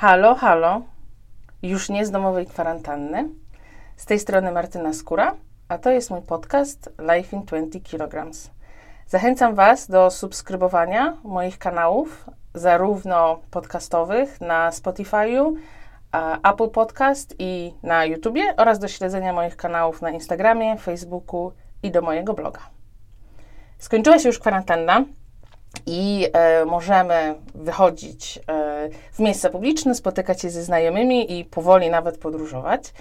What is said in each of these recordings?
Halo, halo. Już nie z domowej kwarantanny. Z tej strony Martyna Skóra, a to jest mój podcast Life in 20 kg. Zachęcam Was do subskrybowania moich kanałów, zarówno podcastowych na Spotify'u, Apple Podcast i na YouTubie oraz do śledzenia moich kanałów na Instagramie, Facebooku i do mojego bloga. Skończyła się już kwarantanna i e, możemy wychodzić e, w miejsca publiczne, spotykać się ze znajomymi i powoli nawet podróżować.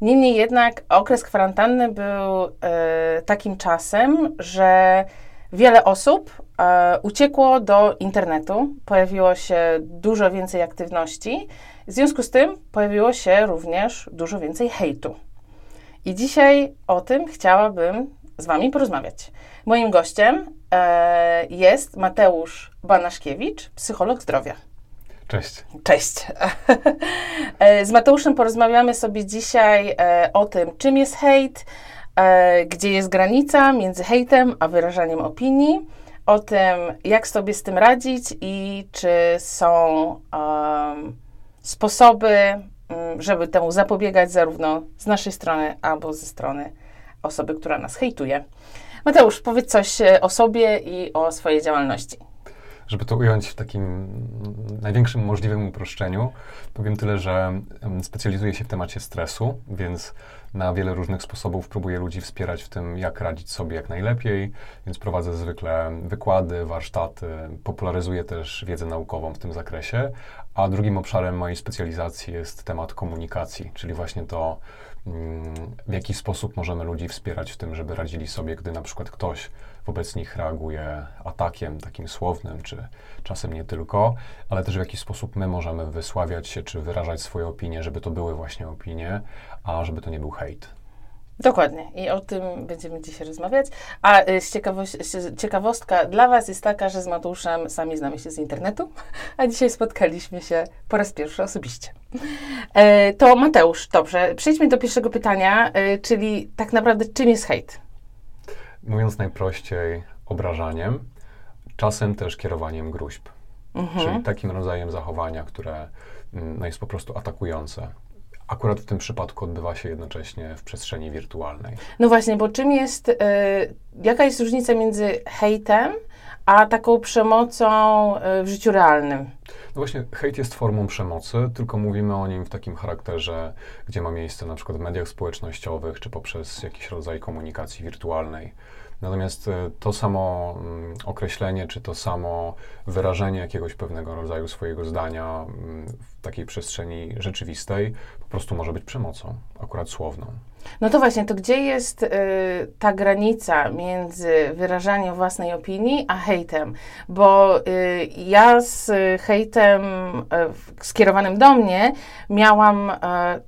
Niemniej jednak okres kwarantanny był e, takim czasem, że wiele osób e, uciekło do internetu, pojawiło się dużo więcej aktywności, w związku z tym pojawiło się również dużo więcej hejtu. I dzisiaj o tym chciałabym z Wami porozmawiać. Moim gościem jest Mateusz Banaszkiewicz, psycholog zdrowia. Cześć. Cześć. E, z Mateuszem porozmawiamy sobie dzisiaj e, o tym, czym jest hejt, e, gdzie jest granica między hejtem a wyrażaniem opinii, o tym, jak sobie z tym radzić i czy są um, sposoby, um, żeby temu zapobiegać, zarówno z naszej strony, albo ze strony osoby, która nas hejtuje. Mateusz, powiedz coś o sobie i o swojej działalności. Żeby to ująć w takim największym możliwym uproszczeniu, powiem tyle, że specjalizuję się w temacie stresu, więc na wiele różnych sposobów próbuję ludzi wspierać w tym, jak radzić sobie jak najlepiej, więc prowadzę zwykle wykłady, warsztaty, popularyzuję też wiedzę naukową w tym zakresie, a drugim obszarem mojej specjalizacji jest temat komunikacji, czyli właśnie to, w jaki sposób możemy ludzi wspierać w tym, żeby radzili sobie, gdy na przykład ktoś wobec nich reaguje atakiem takim słownym, czy czasem nie tylko, ale też w jaki sposób my możemy wysławiać się, czy wyrażać swoje opinie, żeby to były właśnie opinie, a żeby to nie był hejt. Dokładnie. I o tym będziemy dzisiaj rozmawiać. A y, ciekawostka dla Was jest taka, że z Mateuszem sami znamy się z internetu, a dzisiaj spotkaliśmy się po raz pierwszy osobiście. E, to Mateusz, dobrze, przejdźmy do pierwszego pytania, e, czyli tak naprawdę czym jest hejt? Mówiąc najprościej, obrażaniem, czasem też kierowaniem gruźb. Mhm. Czyli takim rodzajem zachowania, które mm, no, jest po prostu atakujące akurat w tym przypadku odbywa się jednocześnie w przestrzeni wirtualnej. No właśnie, bo czym jest, y, jaka jest różnica między hejtem, a taką przemocą y, w życiu realnym? No właśnie, hejt jest formą przemocy, tylko mówimy o nim w takim charakterze, gdzie ma miejsce na przykład w mediach społecznościowych, czy poprzez jakiś rodzaj komunikacji wirtualnej. Natomiast e, to samo mm, określenie, czy to samo wyrażenie jakiegoś pewnego rodzaju swojego zdania mm, w takiej przestrzeni rzeczywistej po prostu może być przemocą, akurat słowną. No to właśnie, to gdzie jest y, ta granica między wyrażaniem własnej opinii a hejtem? Bo y, ja z hejtem y, skierowanym do mnie miałam y,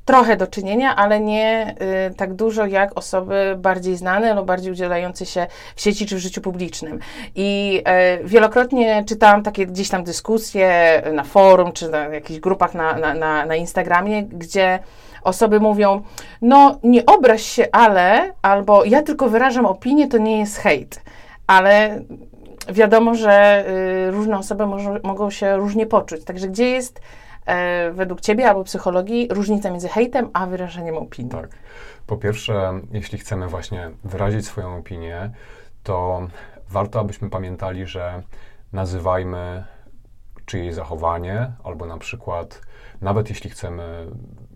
trochę do czynienia, ale nie y, tak dużo jak osoby bardziej znane lub bardziej udzielające się w sieci czy w życiu publicznym. I y, wielokrotnie czytałam takie gdzieś tam dyskusje na forum czy na jakichś grupach na, na, na, na Instagramie, gdzie osoby mówią, no nie obraź się, ale, albo ja tylko wyrażam opinię, to nie jest hejt. Ale wiadomo, że y, różne osoby może, mogą się różnie poczuć. Także gdzie jest e, według Ciebie albo psychologii różnica między hejtem a wyrażaniem opinii? Tak. Po pierwsze, jeśli chcemy właśnie wyrazić swoją opinię, to warto, abyśmy pamiętali, że nazywajmy czyjeś zachowanie, albo na przykład, nawet jeśli chcemy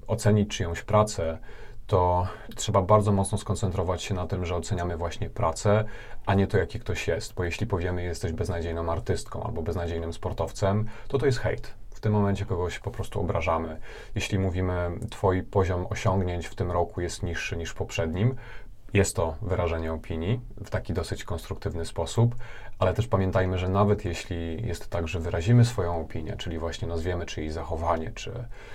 ocenić czyjąś pracę, to trzeba bardzo mocno skoncentrować się na tym, że oceniamy właśnie pracę, a nie to, jaki ktoś jest. Bo jeśli powiemy, jesteś beznadziejną artystką albo beznadziejnym sportowcem, to to jest hejt. W tym momencie kogoś po prostu obrażamy. Jeśli mówimy, twój poziom osiągnięć w tym roku jest niższy niż w poprzednim, jest to wyrażenie opinii w taki dosyć konstruktywny sposób, ale też pamiętajmy, że nawet jeśli jest tak, że wyrazimy swoją opinię, czyli właśnie nazwiemy czyjeś zachowanie, czy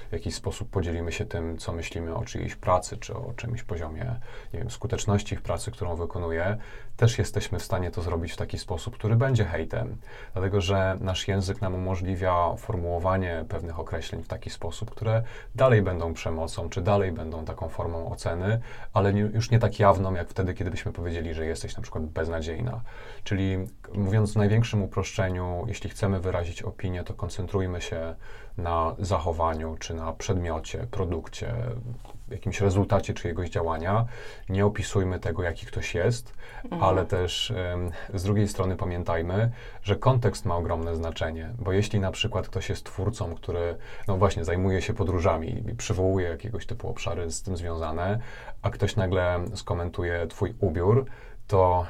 w jakiś sposób podzielimy się tym, co myślimy o czyjejś pracy, czy o czymś poziomie nie wiem, skuteczności w pracy, którą wykonuje, też jesteśmy w stanie to zrobić w taki sposób, który będzie hejtem, dlatego że nasz język nam umożliwia formułowanie pewnych określeń w taki sposób, które dalej będą przemocą, czy dalej będą taką formą oceny, ale nie, już nie tak jawną, jak wtedy, kiedy byśmy powiedzieli, że jesteś na przykład beznadziejna. Czyli mówiąc w największym uproszczeniu, jeśli chcemy wyrazić opinię, to koncentrujmy się na zachowaniu, czy na przedmiocie, produkcie, jakimś rezultacie czyjegoś działania. Nie opisujmy tego, jaki ktoś jest, mhm. ale też z drugiej strony pamiętajmy, że kontekst ma ogromne znaczenie, bo jeśli na przykład ktoś jest twórcą, który, no właśnie, zajmuje się podróżami i przywołuje jakiegoś typu obszary z tym związane, a ktoś nagle skomentuje Twój ubiór, to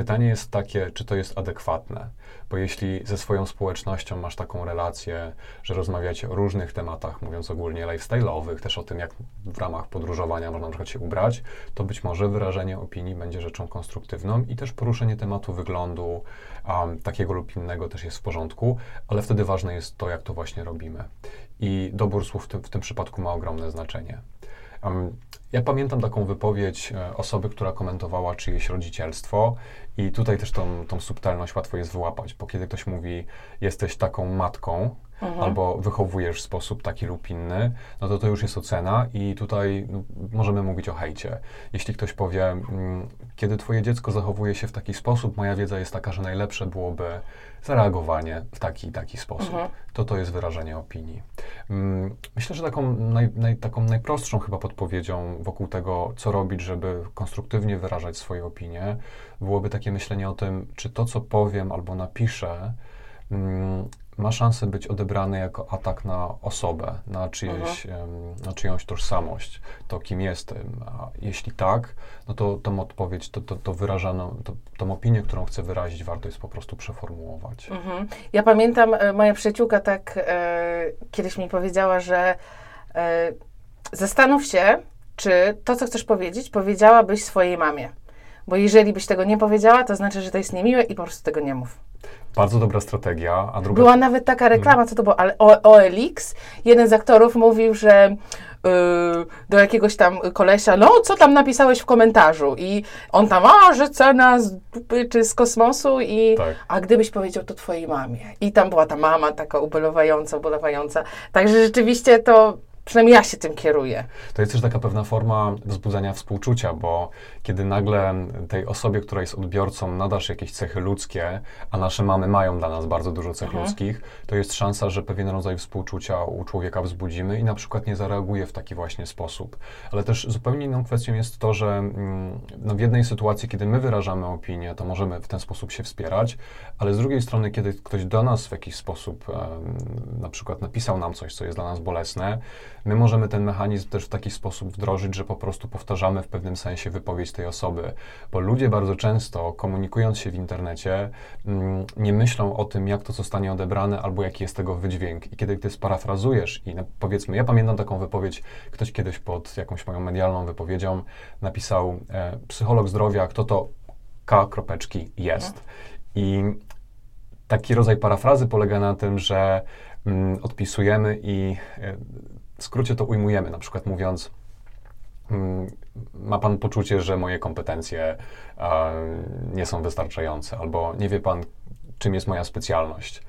pytanie jest takie, czy to jest adekwatne. Bo jeśli ze swoją społecznością masz taką relację, że rozmawiacie o różnych tematach, mówiąc ogólnie lifestyle'owych, też o tym, jak w ramach podróżowania można na przykład się ubrać, to być może wyrażenie opinii będzie rzeczą konstruktywną i też poruszenie tematu wyglądu um, takiego lub innego też jest w porządku, ale wtedy ważne jest to, jak to właśnie robimy. I dobór słów w tym, w tym przypadku ma ogromne znaczenie. Um, ja pamiętam taką wypowiedź e, osoby, która komentowała czyjeś rodzicielstwo i tutaj też tą, tą subtelność łatwo jest wyłapać, bo kiedy ktoś mówi, jesteś taką matką, mhm. albo wychowujesz w sposób taki lub inny, no to to już jest ocena i tutaj no, możemy mówić o hejcie. Jeśli ktoś powie, mm, kiedy twoje dziecko zachowuje się w taki sposób, moja wiedza jest taka, że najlepsze byłoby zareagowanie w taki i taki sposób, mhm. to to jest wyrażenie opinii. Mm, myślę, że taką, naj, naj, taką najprostszą chyba podpowiedzią wokół tego, co robić, żeby konstruktywnie wyrażać swoje opinie, byłoby takie myślenie o tym, czy to, co powiem albo napiszę, mm, ma szansę być odebrany jako atak na osobę, na, czyjeś, um, na czyjąś tożsamość, to kim jestem. A jeśli tak, no to tą odpowiedź, to, to, to wyrażaną, to, tą opinię, którą chcę wyrazić, warto jest po prostu przeformułować. Mhm. Ja pamiętam, e, moja przyjaciółka tak e, kiedyś mi powiedziała, że e, zastanów się, czy to, co chcesz powiedzieć, powiedziałabyś swojej mamie. Bo jeżeli byś tego nie powiedziała, to znaczy, że to jest niemiłe i po prostu tego nie mów. Bardzo dobra strategia. A druga... Była nawet taka reklama, co to było, ale OLX, jeden z aktorów mówił, że yy, do jakiegoś tam kolesia, no co tam napisałeś w komentarzu? I on tam, a, że cena z dupy czy z kosmosu i tak. a gdybyś powiedział to twojej mamie. I tam była ta mama taka ubolewająca, ubolewająca. Także rzeczywiście to Przynajmniej ja się tym kieruję. To jest też taka pewna forma wzbudzania współczucia, bo kiedy nagle tej osobie, która jest odbiorcą, nadasz jakieś cechy ludzkie, a nasze mamy mają dla nas bardzo dużo cech mhm. ludzkich, to jest szansa, że pewien rodzaj współczucia u człowieka wzbudzimy i na przykład nie zareaguje w taki właśnie sposób. Ale też zupełnie inną kwestią jest to, że mm, no w jednej sytuacji, kiedy my wyrażamy opinię, to możemy w ten sposób się wspierać, ale z drugiej strony, kiedy ktoś do nas w jakiś sposób na przykład napisał nam coś, co jest dla nas bolesne, My możemy ten mechanizm też w taki sposób wdrożyć, że po prostu powtarzamy w pewnym sensie wypowiedź tej osoby, bo ludzie bardzo często komunikując się w internecie mm, nie myślą o tym, jak to zostanie odebrane albo jaki jest tego wydźwięk. I kiedy ty sparafrazujesz i powiedzmy, ja pamiętam taką wypowiedź, ktoś kiedyś pod jakąś moją medialną wypowiedzią napisał e, psycholog zdrowia, kto to K kropeczki jest. Mhm. I taki rodzaj parafrazy polega na tym, że mm, odpisujemy i e, w skrócie to ujmujemy, na przykład mówiąc, mm, ma pan poczucie, że moje kompetencje nie są wystarczające, albo nie wie pan, czym jest moja specjalność.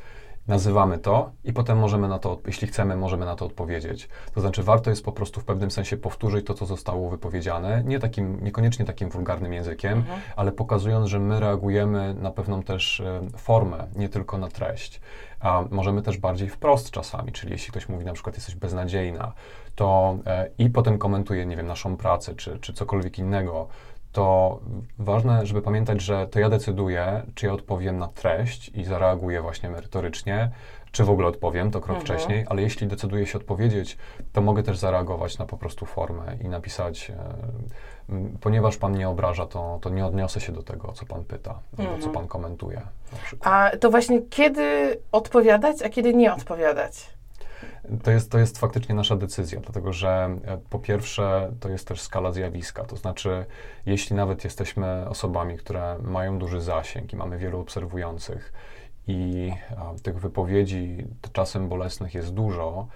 Nazywamy to i potem możemy na to, jeśli chcemy, możemy na to odpowiedzieć. To znaczy, warto jest po prostu w pewnym sensie powtórzyć to, co zostało wypowiedziane, nie takim, niekoniecznie takim wulgarnym językiem, mhm. ale pokazując, że my reagujemy na pewną też e, formę, nie tylko na treść. A możemy też bardziej wprost czasami, czyli jeśli ktoś mówi na przykład jesteś beznadziejna, to e, i potem komentuje, nie wiem, naszą pracę czy, czy cokolwiek innego, to ważne, żeby pamiętać, że to ja decyduję, czy ja odpowiem na treść i zareaguję właśnie merytorycznie, czy w ogóle odpowiem, to krok mhm. wcześniej, ale jeśli decyduję się odpowiedzieć, to mogę też zareagować na po prostu formę i napisać, e, ponieważ pan nie obraża, to, to nie odniosę się do tego, co pan pyta, mhm. albo co pan komentuje. A to właśnie kiedy odpowiadać, a kiedy nie odpowiadać? To jest, to jest faktycznie nasza decyzja, dlatego że e, po pierwsze to jest też skala zjawiska, to znaczy jeśli nawet jesteśmy osobami, które mają duży zasięg i mamy wielu obserwujących i a, tych wypowiedzi czasem bolesnych jest dużo,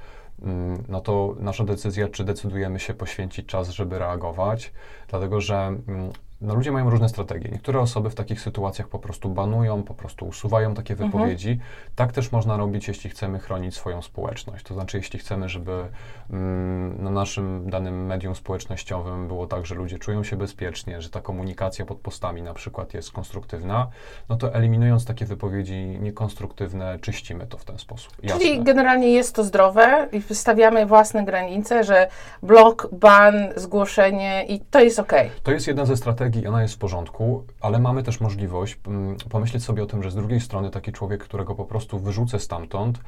mm, no to nasza decyzja, czy decydujemy się poświęcić czas, żeby reagować, dlatego że mm, no ludzie mają różne strategie. Niektóre osoby w takich sytuacjach po prostu banują, po prostu usuwają takie Mhm. wypowiedzi. Tak też można robić, jeśli chcemy chronić swoją społeczność. To znaczy, jeśli chcemy, żeby mm, na naszym danym medium społecznościowym było tak, że ludzie czują się bezpiecznie, że ta komunikacja pod postami na przykład jest konstruktywna, no to eliminując takie wypowiedzi niekonstruktywne, czyścimy to w ten sposób. Czyli Jasne. generalnie jest to zdrowe i wystawiamy własne granice, że blok, ban, zgłoszenie i to jest okej. To jest jedna ze strategii i ona jest w porządku, ale mamy też możliwość mm, pomyśleć sobie o tym, że z drugiej strony taki człowiek, którego po prostu wyrzucę stamtąd,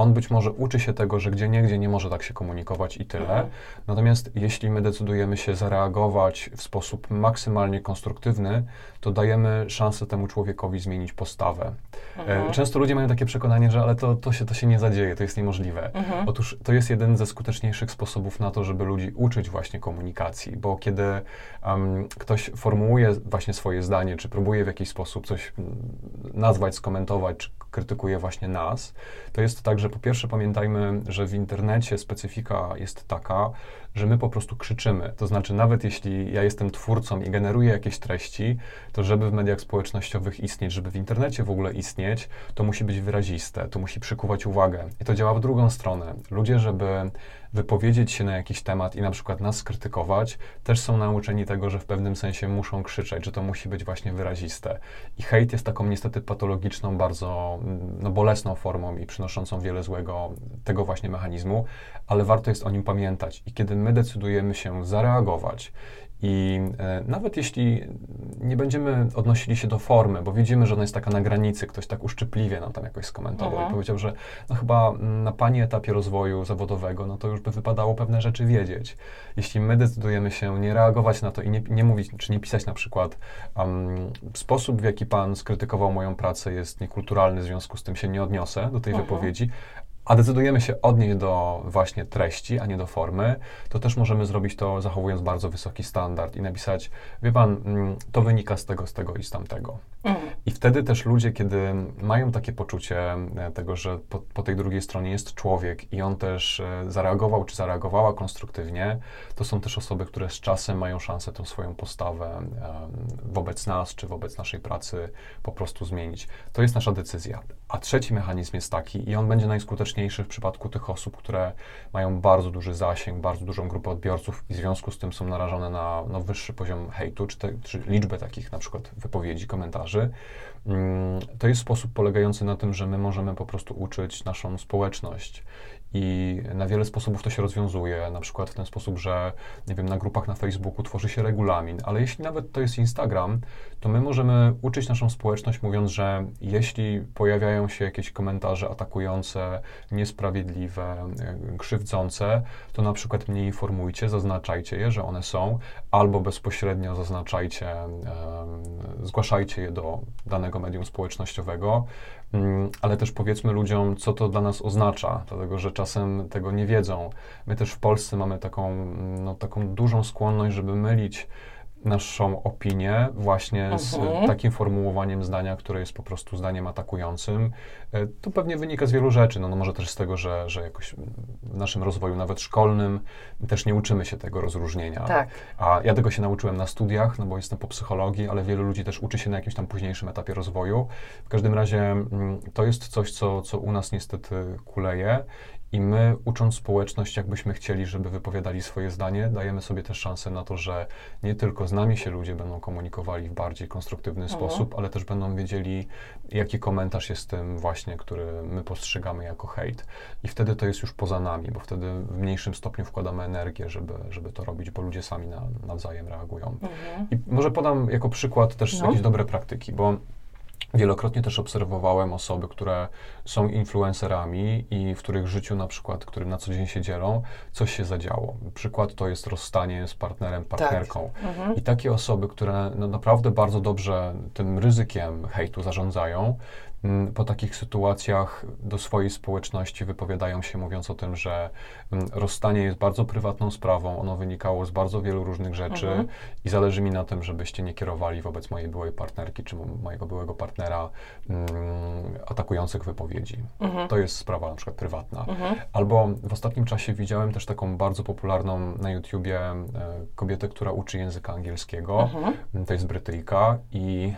on być może uczy się tego, że gdzie niegdzie nie może tak się komunikować i tyle. Mhm. Natomiast jeśli my decydujemy się zareagować w sposób maksymalnie konstruktywny, to dajemy szansę temu człowiekowi zmienić postawę. Mhm. E, Często ludzie mają takie przekonanie, że ale to, to, się, to się nie zadzieje, to jest niemożliwe. Mhm. Otóż to jest jeden ze skuteczniejszych sposobów na to, żeby ludzi uczyć właśnie komunikacji, bo kiedy em, ktoś formułuje właśnie swoje zdanie, czy próbuje w jakiś sposób coś mm, nazwać, skomentować, czy krytykuje właśnie nas, to jest tak, że po pierwsze pamiętajmy, że w internecie specyfika jest taka, że my po prostu krzyczymy. To znaczy, nawet jeśli ja jestem twórcą i generuję jakieś treści, to żeby w mediach społecznościowych istnieć, żeby w internecie w ogóle istnieć, to musi być wyraziste, to musi przykuwać uwagę. I to działa w drugą stronę. Ludzie, żeby wypowiedzieć się na jakiś temat i na przykład nas skrytykować, też są nauczeni tego, że w pewnym sensie muszą krzyczeć, że to musi być właśnie wyraziste. I hejt jest taką niestety patologiczną, bardzo mm, no, bolesną formą i przynoszącą wiele złego tego właśnie mechanizmu, ale warto jest o nim pamiętać. I kiedy my decydujemy się zareagować i e, nawet jeśli nie będziemy odnosili się do formy, bo widzimy, że ona jest taka na granicy, ktoś tak uszczypliwie nam tam jakoś skomentował Mhm. i powiedział, że no chyba na pani etapie rozwoju zawodowego, no to już by wypadało pewne rzeczy wiedzieć. Jeśli my decydujemy się nie reagować na to i nie, nie mówić, czy nie pisać na przykład um, sposób, w jaki pan skrytykował moją pracę jest niekulturalny, w związku z tym się nie odniosę do tej Mhm. wypowiedzi, a decydujemy się odnieść do właśnie treści, a nie do formy, to też możemy zrobić to zachowując bardzo wysoki standard i napisać, wie pan, mm, to wynika z tego, z tego i z tamtego. Mhm. I wtedy też ludzie, kiedy mają takie poczucie e, tego, że po, po tej drugiej stronie jest człowiek i on też e, zareagował czy zareagowała konstruktywnie, to są też osoby, które z czasem mają szansę tą swoją postawę em, wobec nas czy wobec naszej pracy po prostu zmienić. To jest nasza decyzja. A trzeci mechanizm jest taki i on będzie najskuteczniejszy w przypadku tych osób, które mają bardzo duży zasięg, bardzo dużą grupę odbiorców i w związku z tym są narażone na no, wyższy poziom hejtu, czy, te, czy liczbę takich na przykład wypowiedzi, komentarzy. Mm, To jest sposób polegający na tym, że my możemy po prostu uczyć naszą społeczność. I na wiele sposobów to się rozwiązuje, na przykład w ten sposób, że nie wiem, na grupach na Facebooku tworzy się regulamin, ale jeśli nawet to jest Instagram, to my możemy uczyć naszą społeczność, mówiąc, że jeśli pojawiają się jakieś komentarze atakujące, niesprawiedliwe, e, krzywdzące, to na przykład mnie informujcie, zaznaczajcie je, że one są, albo bezpośrednio zaznaczajcie, zgłaszajcie je do danego medium społecznościowego, Mm, ale też powiedzmy ludziom, co to dla nas oznacza, dlatego że czasem tego nie wiedzą. My też w Polsce mamy taką, no, taką dużą skłonność, żeby mylić naszą opinię właśnie z Mhm. takim formułowaniem zdania, które jest po prostu zdaniem atakującym. E, To pewnie wynika z wielu rzeczy. No, no może też z tego, że, że jakoś w naszym rozwoju, nawet szkolnym, też nie uczymy się tego rozróżnienia. Tak. A ja tego się nauczyłem na studiach, no bo jestem po psychologii, ale wielu ludzi też uczy się na jakimś tam późniejszym etapie rozwoju. W każdym razie mm, to jest coś, co, co u nas niestety kuleje. I my, ucząc społeczność, jakbyśmy chcieli, żeby wypowiadali swoje zdanie, dajemy sobie też szansę na to, że nie tylko z nami się ludzie będą komunikowali w bardziej konstruktywny Mhm. sposób, ale też będą wiedzieli, jaki komentarz jest tym właśnie, który my postrzegamy jako hejt. I wtedy to jest już poza nami, bo wtedy w mniejszym stopniu wkładamy energię, żeby, żeby to robić, bo ludzie sami na, nawzajem reagują. Mhm. I może podam jako przykład też No. jakieś dobre praktyki, bo wielokrotnie też obserwowałem osoby, które są influencerami i w których życiu na przykład, którym na co dzień się dzielą, coś się zadziało. Przykład to jest rozstanie z partnerem, partnerką. Mhm. I takie osoby, które no, naprawdę bardzo dobrze tym ryzykiem hejtu zarządzają, po takich sytuacjach do swojej społeczności wypowiadają się, mówiąc o tym, że mm, rozstanie jest bardzo prywatną sprawą, ono wynikało z bardzo wielu różnych rzeczy Mhm. i zależy mi na tym, żebyście nie kierowali wobec mojej byłej partnerki czy mojego byłego partnera mm, atakujących wypowiedzi. Mhm. To jest sprawa na przykład prywatna. Mhm. Albo w ostatnim czasie widziałem też taką bardzo popularną na YouTubie e, kobietę, która uczy języka angielskiego. Mhm. To jest Brytyjka i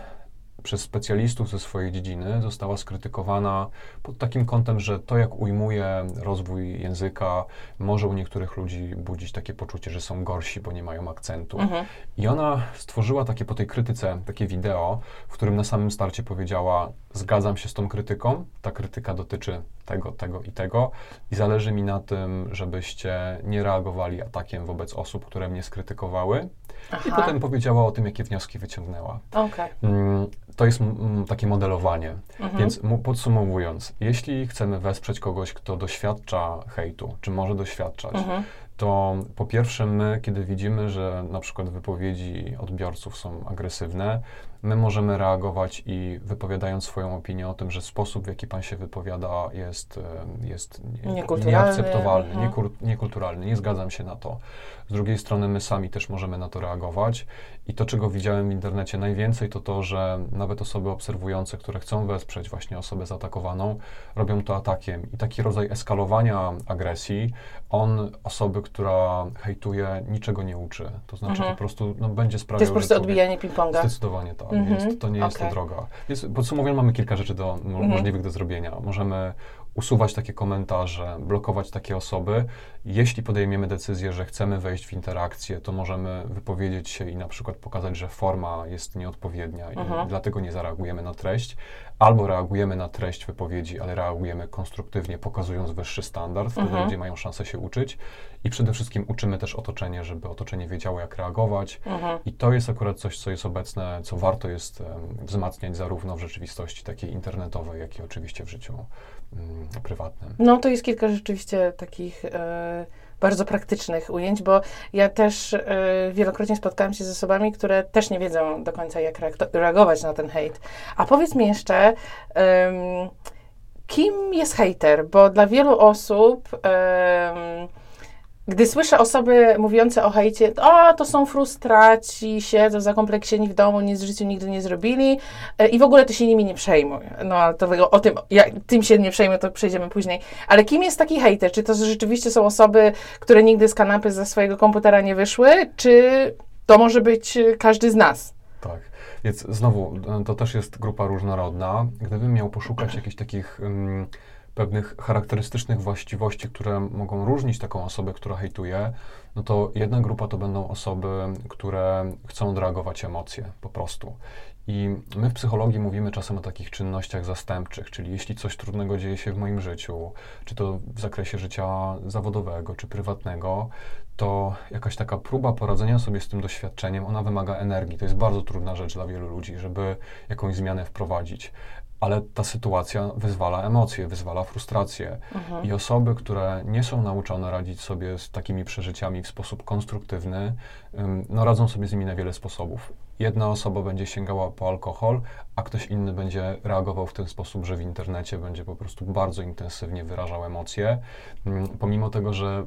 przez specjalistów ze swojej dziedziny została skrytykowana pod takim kątem, że to jak ujmuje rozwój języka może u niektórych ludzi budzić takie poczucie, że są gorsi, bo nie mają akcentu. Mhm. I ona stworzyła takie po tej krytyce, takie wideo, w którym na samym starcie powiedziała: Zgadzam się z tą krytyką, ta krytyka dotyczy tego, tego i tego, i zależy mi na tym, żebyście nie reagowali atakiem wobec osób, które mnie skrytykowały. I Aha. potem powiedziała o tym, jakie wnioski wyciągnęła. Okej. Mm, To jest mm, takie modelowanie. Mhm. Więc podsumowując, jeśli chcemy wesprzeć kogoś, kto doświadcza hejtu, czy może doświadczać, Mhm. to po pierwsze my, kiedy widzimy, że na przykład wypowiedzi odbiorców są agresywne, my możemy reagować i wypowiadając swoją opinię o tym, że sposób, w jaki pan się wypowiada jest, jest nieakceptowalny, mhm. niekulturalny, nie zgadzam się na to. Z drugiej strony my sami też możemy na to reagować i to, czego widziałem w internecie najwięcej, to to, że nawet osoby obserwujące, które chcą wesprzeć właśnie osobę zaatakowaną, robią to atakiem. I taki rodzaj eskalowania agresji, on osoby, która hejtuje, niczego nie uczy. To znaczy Mhm. po prostu no, będzie To sprawiał, jest po prostu odbijanie ping-ponga. Zdecydowanie tak. Mhm, Jest, to nie jest okej. ta droga. Więc podsumowując, mamy kilka rzeczy do, Mhm. możliwych do zrobienia. Możemy usuwać takie komentarze, blokować takie osoby. Jeśli podejmiemy decyzję, że chcemy wejść w interakcję, to możemy wypowiedzieć się i na przykład pokazać, że forma jest nieodpowiednia i Mhm. dlatego nie zareagujemy na treść. Albo reagujemy na treść wypowiedzi, ale reagujemy konstruktywnie, pokazując wyższy standard. Wtedy Mhm. ludzie mają szansę się uczyć. I przede wszystkim uczymy też otoczenie, żeby otoczenie wiedziało, jak reagować. Mhm. I to jest akurat coś, co jest obecne, co warto jest em, wzmacniać zarówno w rzeczywistości takiej internetowej, jak i oczywiście w życiu mm, prywatnym. No to jest kilka rzeczywiście takich e, bardzo praktycznych ujęć, bo ja też e, wielokrotnie spotkałam się z osobami, które też nie wiedzą do końca, jak reagować na ten hejt. A powiedz mi jeszcze, em, kim jest hejter? Bo dla wielu osób, em, gdy słyszę osoby mówiące o hejcie, o, to są frustraci, siedzą zakompleksieni w domu, nic w życiu nigdy nie zrobili e, i w ogóle to się nimi nie przejmuj. No, ale to o tym, jak tym się nie przejmuj, to przejdziemy później. Ale kim jest taki hejter? Czy to rzeczywiście są osoby, które nigdy z kanapy ze swojego komputera nie wyszły, czy to może być e, każdy z nas? Tak. Więc znowu, to też jest grupa różnorodna. Gdybym miał poszukać jakichś takich mm, pewnych charakterystycznych właściwości, które mogą różnić taką osobę, która hejtuje, no to jedna grupa to będą osoby, które chcą odreagować emocje po prostu. I my w psychologii mówimy czasem o takich czynnościach zastępczych, czyli jeśli coś trudnego dzieje się w moim życiu, czy to w zakresie życia zawodowego, czy prywatnego, to jakaś taka próba poradzenia sobie z tym doświadczeniem, ona wymaga energii. To jest bardzo trudna rzecz dla wielu ludzi, żeby jakąś zmianę wprowadzić. Ale ta sytuacja wyzwala emocje, wyzwala frustrację. Mhm. I osoby, które nie są nauczone radzić sobie z takimi przeżyciami w sposób konstruktywny, ym, no radzą sobie z nimi na wiele sposobów. Jedna osoba będzie sięgała po alkohol, a ktoś inny będzie reagował w ten sposób, że w internecie będzie po prostu bardzo intensywnie wyrażał emocje, Ym, pomimo tego, że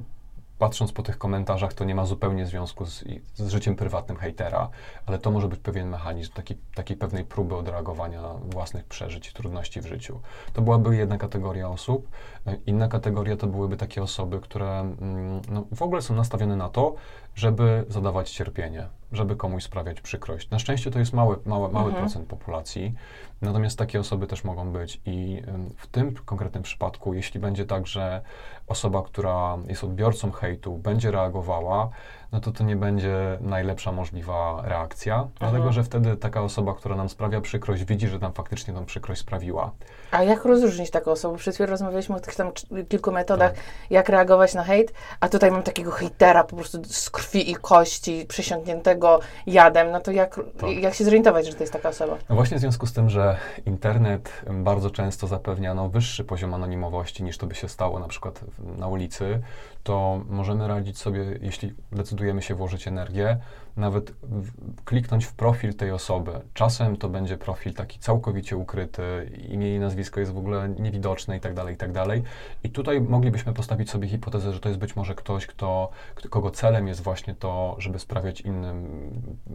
patrząc po tych komentarzach, to nie ma zupełnie związku z, z życiem prywatnym hejtera, ale to może być pewien mechanizm taki, takiej pewnej próby odreagowania własnych przeżyć trudności w życiu. To byłaby jedna kategoria osób. E, Inna kategoria to byłyby takie osoby, które mm, no, w ogóle są nastawione na to, żeby zadawać cierpienie, żeby komuś sprawiać przykrość. Na szczęście to jest mały, mały, mały Mhm. procent populacji, natomiast takie osoby też mogą być i w tym konkretnym przypadku, jeśli będzie tak, że osoba, która jest odbiorcą hejtu, będzie reagowała, no to to nie będzie najlepsza możliwa reakcja, dlatego że wtedy taka osoba, która nam sprawia przykrość, widzi, że nam faktycznie tą przykrość sprawiła. A jak rozróżnić taką osobę? Przed chwilą rozmawialiśmy o tych tam kilku metodach, Tak. jak reagować na hejt, a tutaj mam takiego hejtera po prostu z krwi i kości, przysiągniętego jadem. No to jak, Tak. jak się zorientować, że to jest taka osoba? No właśnie w związku z tym, że internet bardzo często zapewnia no, wyższy poziom anonimowości niż to by się stało na przykład na ulicy, to możemy radzić sobie, jeśli decydujemy się włożyć energię, nawet w, kliknąć w profil tej osoby. Czasem to będzie profil taki całkowicie ukryty, imię i nazwisko jest w ogóle niewidoczne i tak dalej, i tak dalej. I tutaj moglibyśmy postawić sobie hipotezę, że to jest być może ktoś, kto, kogo celem jest właśnie to, żeby sprawiać innym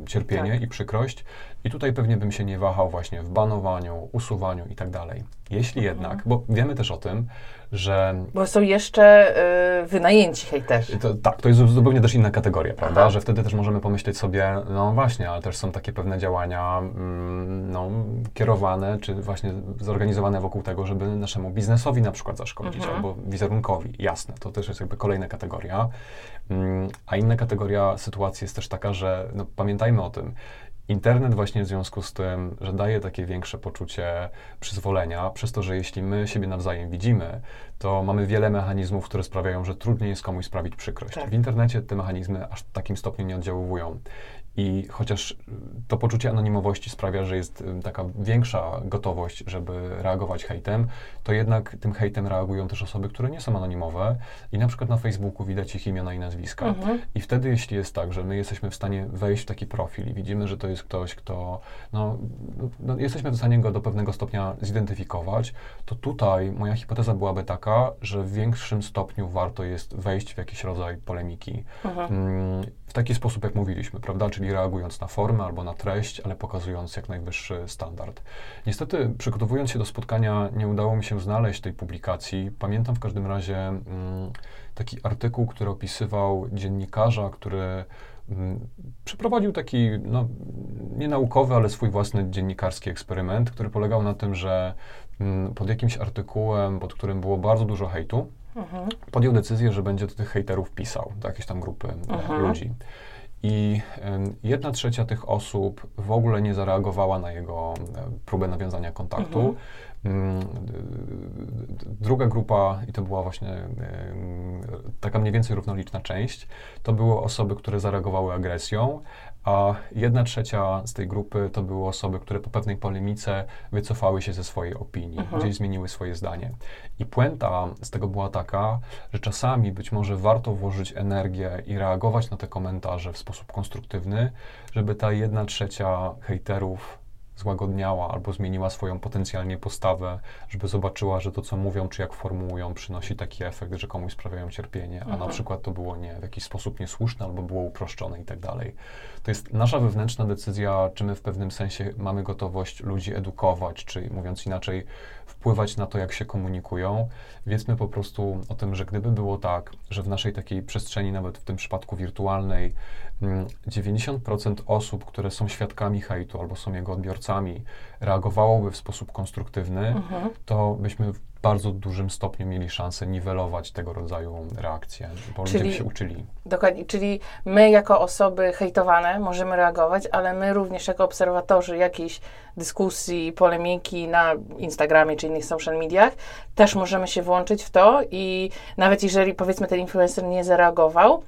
cierpienie tak. i przykrość. I tutaj pewnie bym się nie wahał właśnie w banowaniu, usuwaniu i tak dalej. Jeśli mhm. jednak, bo wiemy też o tym, że... Bo są jeszcze y, wynajęci hejterzy. To, tak, to jest zupełnie też inna kategoria, prawda? Aha. Że wtedy też możemy pomyśleć sobie, no właśnie, ale też są takie pewne działania mm, no, kierowane, czy właśnie zorganizowane wokół tego, żeby naszemu biznesowi na przykład zaszkodzić, mhm. albo wizerunkowi. Jasne, to też jest jakby kolejna kategoria. Mm, a inna kategoria sytuacji jest też taka, że no, pamiętajmy o tym, Internet właśnie w związku z tym, że daje takie większe poczucie przyzwolenia, przez to, że jeśli my siebie nawzajem widzimy, to mamy wiele mechanizmów, które sprawiają, że trudniej jest komuś sprawić przykrość. Tak. W internecie te mechanizmy aż w takim stopniu nie oddziałują. I chociaż to poczucie anonimowości sprawia, że jest taka większa gotowość, żeby reagować hejtem, to jednak tym hejtem reagują też osoby, które nie są anonimowe i na przykład na Facebooku widać ich imiona i nazwiska. Mhm. I wtedy, jeśli jest tak, że my jesteśmy w stanie wejść w taki profil i widzimy, że to jest ktoś, kto, no, no jesteśmy w stanie go do pewnego stopnia zidentyfikować, to tutaj moja hipoteza byłaby taka, że w większym stopniu warto jest wejść w jakiś rodzaj polemiki. Mhm. Mm, w taki sposób, jak mówiliśmy, prawda? Czyli reagując na formę albo na treść, ale pokazując jak najwyższy standard. Niestety, przygotowując się do spotkania, nie udało mi się znaleźć tej publikacji. Pamiętam w każdym razie mm, taki artykuł, który opisywał dziennikarza, który mm, przeprowadził taki, no, nie naukowy, ale swój własny dziennikarski eksperyment, który polegał na tym, że mm, pod jakimś artykułem, pod którym było bardzo dużo hejtu, mhm. podjął decyzję, że będzie do tych hejterów pisał, do jakiejś tam grupy e, mhm. ludzi. I jedna trzecia tych osób w ogóle nie zareagowała na jego e, próbę nawiązania kontaktu. Mhm. Mm, druga grupa, i to była właśnie taka mniej więcej równoliczna część, to były osoby, które zareagowały agresją, a jedna trzecia z tej grupy to były osoby, które po pewnej polemice wycofały się ze swojej opinii, mhm. gdzieś zmieniły swoje zdanie. I puenta z tego była taka, że czasami być może warto włożyć energię i reagować na te komentarze w sposób konstruktywny, żeby ta jedna trzecia hejterów złagodniała albo zmieniła swoją potencjalnie postawę, żeby zobaczyła, że to, co mówią, czy jak formułują, przynosi taki efekt, że komuś sprawiają cierpienie, a mhm. na przykład to było nie w jakiś sposób niesłuszne albo było uproszczone i tak dalej. To jest nasza wewnętrzna decyzja, czy my w pewnym sensie mamy gotowość ludzi edukować, czy mówiąc inaczej, wpływać na to, jak się komunikują. Wiedzmy po prostu o tym, że gdyby było tak, że w naszej takiej przestrzeni, nawet w tym przypadku wirtualnej, 90% mm, osób, które są świadkami hejtu albo są jego odbiorcami, reagowałoby w sposób konstruktywny, mhm. to byśmy bardzo dużym stopniu mieli szansę niwelować tego rodzaju reakcje, bo czyli, ludzie się uczyli. Dokładnie, czyli my jako osoby hejtowane możemy reagować, ale my również jako obserwatorzy jakiejś dyskusji, polemiki na Instagramie czy innych social mediach też możemy się włączyć w to i nawet jeżeli powiedzmy ten influencer nie zareagował,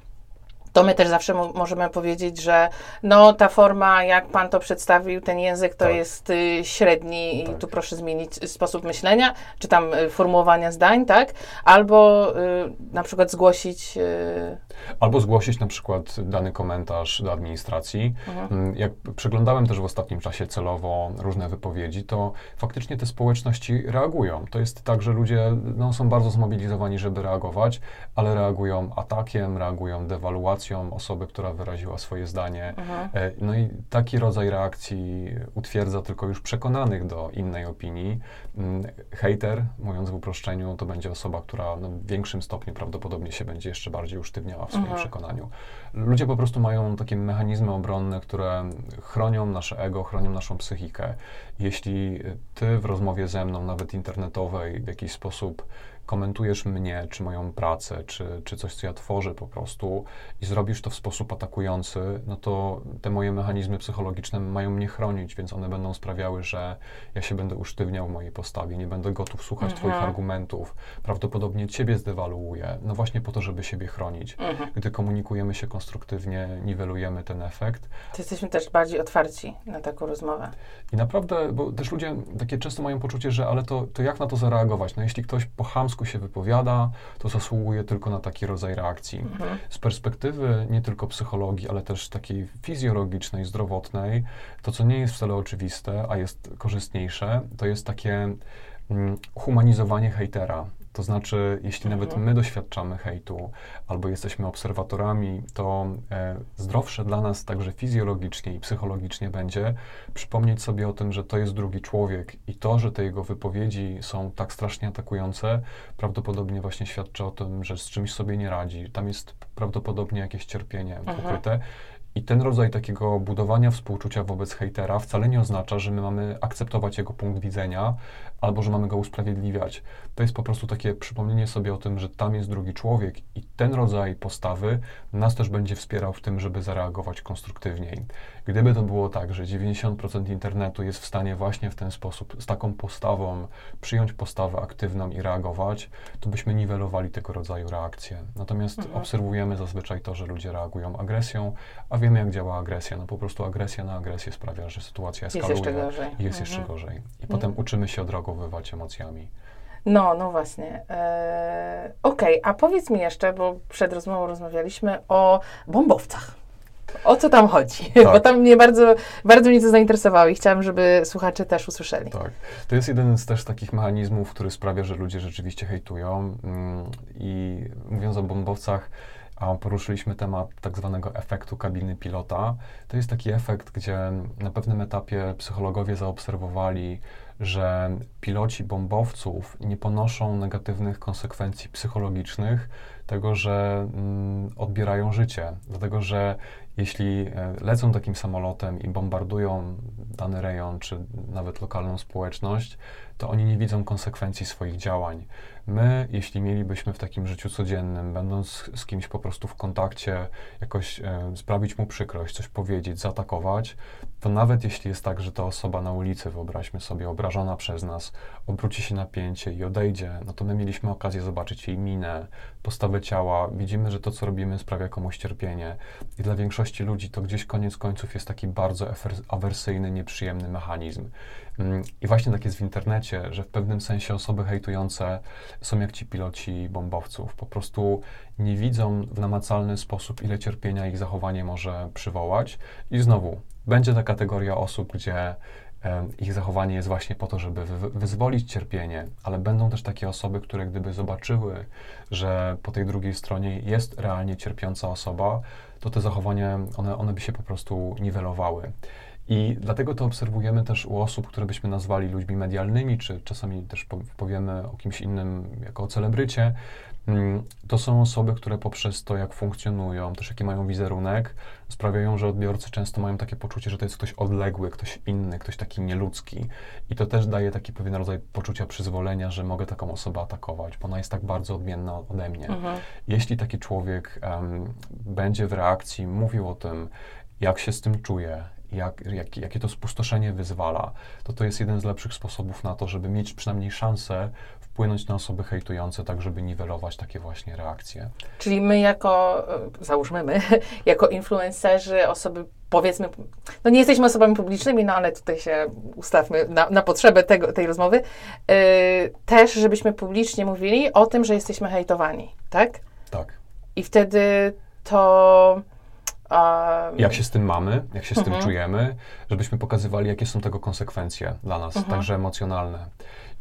to my też zawsze możemy powiedzieć, że no ta forma, jak pan to przedstawił, ten język to tak. jest y, średni tak. i tu proszę zmienić sposób myślenia, czy tam y, formułowania zdań, tak? Albo y, na przykład zgłosić. Y, Albo zgłosić na przykład dany komentarz do administracji. Mhm. Mm, jak przeglądałem też w ostatnim czasie celowo różne wypowiedzi, to faktycznie te społeczności reagują. To jest tak, że ludzie no, są bardzo zmobilizowani, żeby reagować, ale reagują atakiem, reagują dewaluacją osoby, która wyraziła swoje zdanie. Mhm. E, no i taki rodzaj reakcji utwierdza tylko już przekonanych do innej opinii. Mm, hater, mówiąc w uproszczeniu, to będzie osoba, która no, w większym stopniu prawdopodobnie się będzie jeszcze bardziej usztywniała w swoim mhm. przekonaniu. Ludzie po prostu mają takie mechanizmy obronne, które chronią nasze ego, chronią naszą psychikę. Jeśli ty w rozmowie ze mną, nawet internetowej, w jakiś sposób komentujesz mnie, czy moją pracę, czy, czy coś, co ja tworzę po prostu i zrobisz to w sposób atakujący, no to te moje mechanizmy psychologiczne mają mnie chronić, więc one będą sprawiały, że ja się będę usztywniał w mojej postawie, nie będę gotów słuchać mhm. Twoich argumentów, prawdopodobnie Ciebie zdewaluuję, no właśnie po to, żeby siebie chronić. Mhm. Gdy komunikujemy się konstruktywnie, niwelujemy ten efekt. To jesteśmy też bardziej otwarci na taką rozmowę. I naprawdę, bo też ludzie takie często mają poczucie, że ale to, to jak na to zareagować? No jeśli ktoś po polsku się wypowiada, to zasługuje tylko na taki rodzaj reakcji. Mhm. Z perspektywy nie tylko psychologii, ale też takiej fizjologicznej, zdrowotnej, to co nie jest wcale oczywiste, a jest korzystniejsze, to jest takie mm, humanizowanie hejtera. To znaczy, jeśli Mhm. nawet my doświadczamy hejtu albo jesteśmy obserwatorami, to e, zdrowsze dla nas także fizjologicznie i psychologicznie będzie przypomnieć sobie o tym, że to jest drugi człowiek i to, że te jego wypowiedzi są tak strasznie atakujące, prawdopodobnie właśnie świadczy o tym, że z czymś sobie nie radzi. Tam jest prawdopodobnie jakieś cierpienie Mhm. ukryte. I ten rodzaj takiego budowania współczucia wobec hejtera wcale nie oznacza, że my mamy akceptować jego punkt widzenia albo że mamy go usprawiedliwiać. To jest po prostu takie przypomnienie sobie o tym, że tam jest drugi człowiek i ten rodzaj postawy nas też będzie wspierał w tym, żeby zareagować konstruktywniej. Gdyby to było tak, że 90% internetu jest w stanie właśnie w ten sposób, z taką postawą przyjąć postawę aktywną i reagować, to byśmy niwelowali tego rodzaju reakcje. Natomiast Mhm. obserwujemy zazwyczaj to, że ludzie reagują agresją, a wiemy jak działa agresja. No po prostu agresja na agresję sprawia, że sytuacja Jest eskaluje jeszcze gorzej. i jest Mhm. jeszcze gorzej. I potem uczymy się emocjami. No, no właśnie. Eee, Okej, a powiedz mi jeszcze, bo przed rozmową rozmawialiśmy o bombowcach. O co tam chodzi? Bo tam mnie bardzo, bardzo mnie to zainteresowało i chciałam, żeby słuchacze też usłyszeli. Tak. To jest jeden z też takich mechanizmów, który sprawia, że ludzie rzeczywiście hejtują. Mm, I mówiąc o bombowcach, a poruszyliśmy temat tak zwanego efektu kabiny pilota. To jest taki efekt, gdzie na pewnym etapie psychologowie zaobserwowali, że piloci bombowców nie ponoszą negatywnych konsekwencji psychologicznych tego, że mm, odbierają życie. Dlatego, że jeśli e, lecą takim samolotem i bombardują dany rejon, czy nawet lokalną społeczność, to oni nie widzą konsekwencji swoich działań. My, jeśli mielibyśmy w takim życiu codziennym, będąc z kimś po prostu w kontakcie, jakoś e, sprawić mu przykrość, coś powiedzieć, zaatakować, to nawet jeśli jest tak, że ta osoba na ulicy, wyobraźmy sobie, obrażona przez nas, obróci się napięcie i odejdzie, no to my mieliśmy okazję zobaczyć jej minę, postawę ciała, widzimy, że to, co robimy, sprawia komuś cierpienie. I dla większości ludzi to gdzieś koniec końców jest taki bardzo awersyjny, nieprzyjemny mechanizm. Mm, I właśnie tak jest w internecie, że w pewnym sensie osoby hejtujące są jak ci piloci bombowców. Po prostu nie widzą w namacalny sposób, ile cierpienia ich zachowanie może przywołać. I znowu, będzie ta kategoria osób, gdzie ich zachowanie jest właśnie po to, żeby wy- wyzwolić cierpienie, ale będą też takie osoby, które gdyby zobaczyły, że po tej drugiej stronie jest realnie cierpiąca osoba, to te zachowania, one, one by się po prostu niwelowały. I dlatego to obserwujemy też u osób, które byśmy nazwali ludźmi medialnymi, czy czasami też po- powiemy o kimś innym jako o celebrycie. Mm, To są osoby, które poprzez to, jak funkcjonują, też jaki mają wizerunek, sprawiają, że odbiorcy często mają takie poczucie, że to jest ktoś odległy, ktoś inny, ktoś taki nieludzki. I to też daje taki pewien rodzaj poczucia przyzwolenia, że mogę taką osobę atakować, bo ona jest tak bardzo odmienna ode mnie. Mhm. Jeśli taki człowiek em, będzie w reakcji mówił o tym, jak się z tym czuje, jak, jak, jakie to spustoszenie wyzwala, to to jest jeden z lepszych sposobów na to, żeby mieć przynajmniej szansę wpłynąć na osoby hejtujące, tak żeby niwelować takie właśnie reakcje. Czyli my jako, e, załóżmy my, jako influencerzy, osoby powiedzmy, no nie jesteśmy osobami publicznymi, no ale tutaj się ustawmy na, na potrzebę tego, tej rozmowy, e, też żebyśmy publicznie mówili o tym, że jesteśmy hejtowani, tak? Tak. I wtedy to... Um, Jak się z tym mamy, jak się z Mhm. tym czujemy, żebyśmy pokazywali, jakie są tego konsekwencje dla nas, Mhm. także emocjonalne.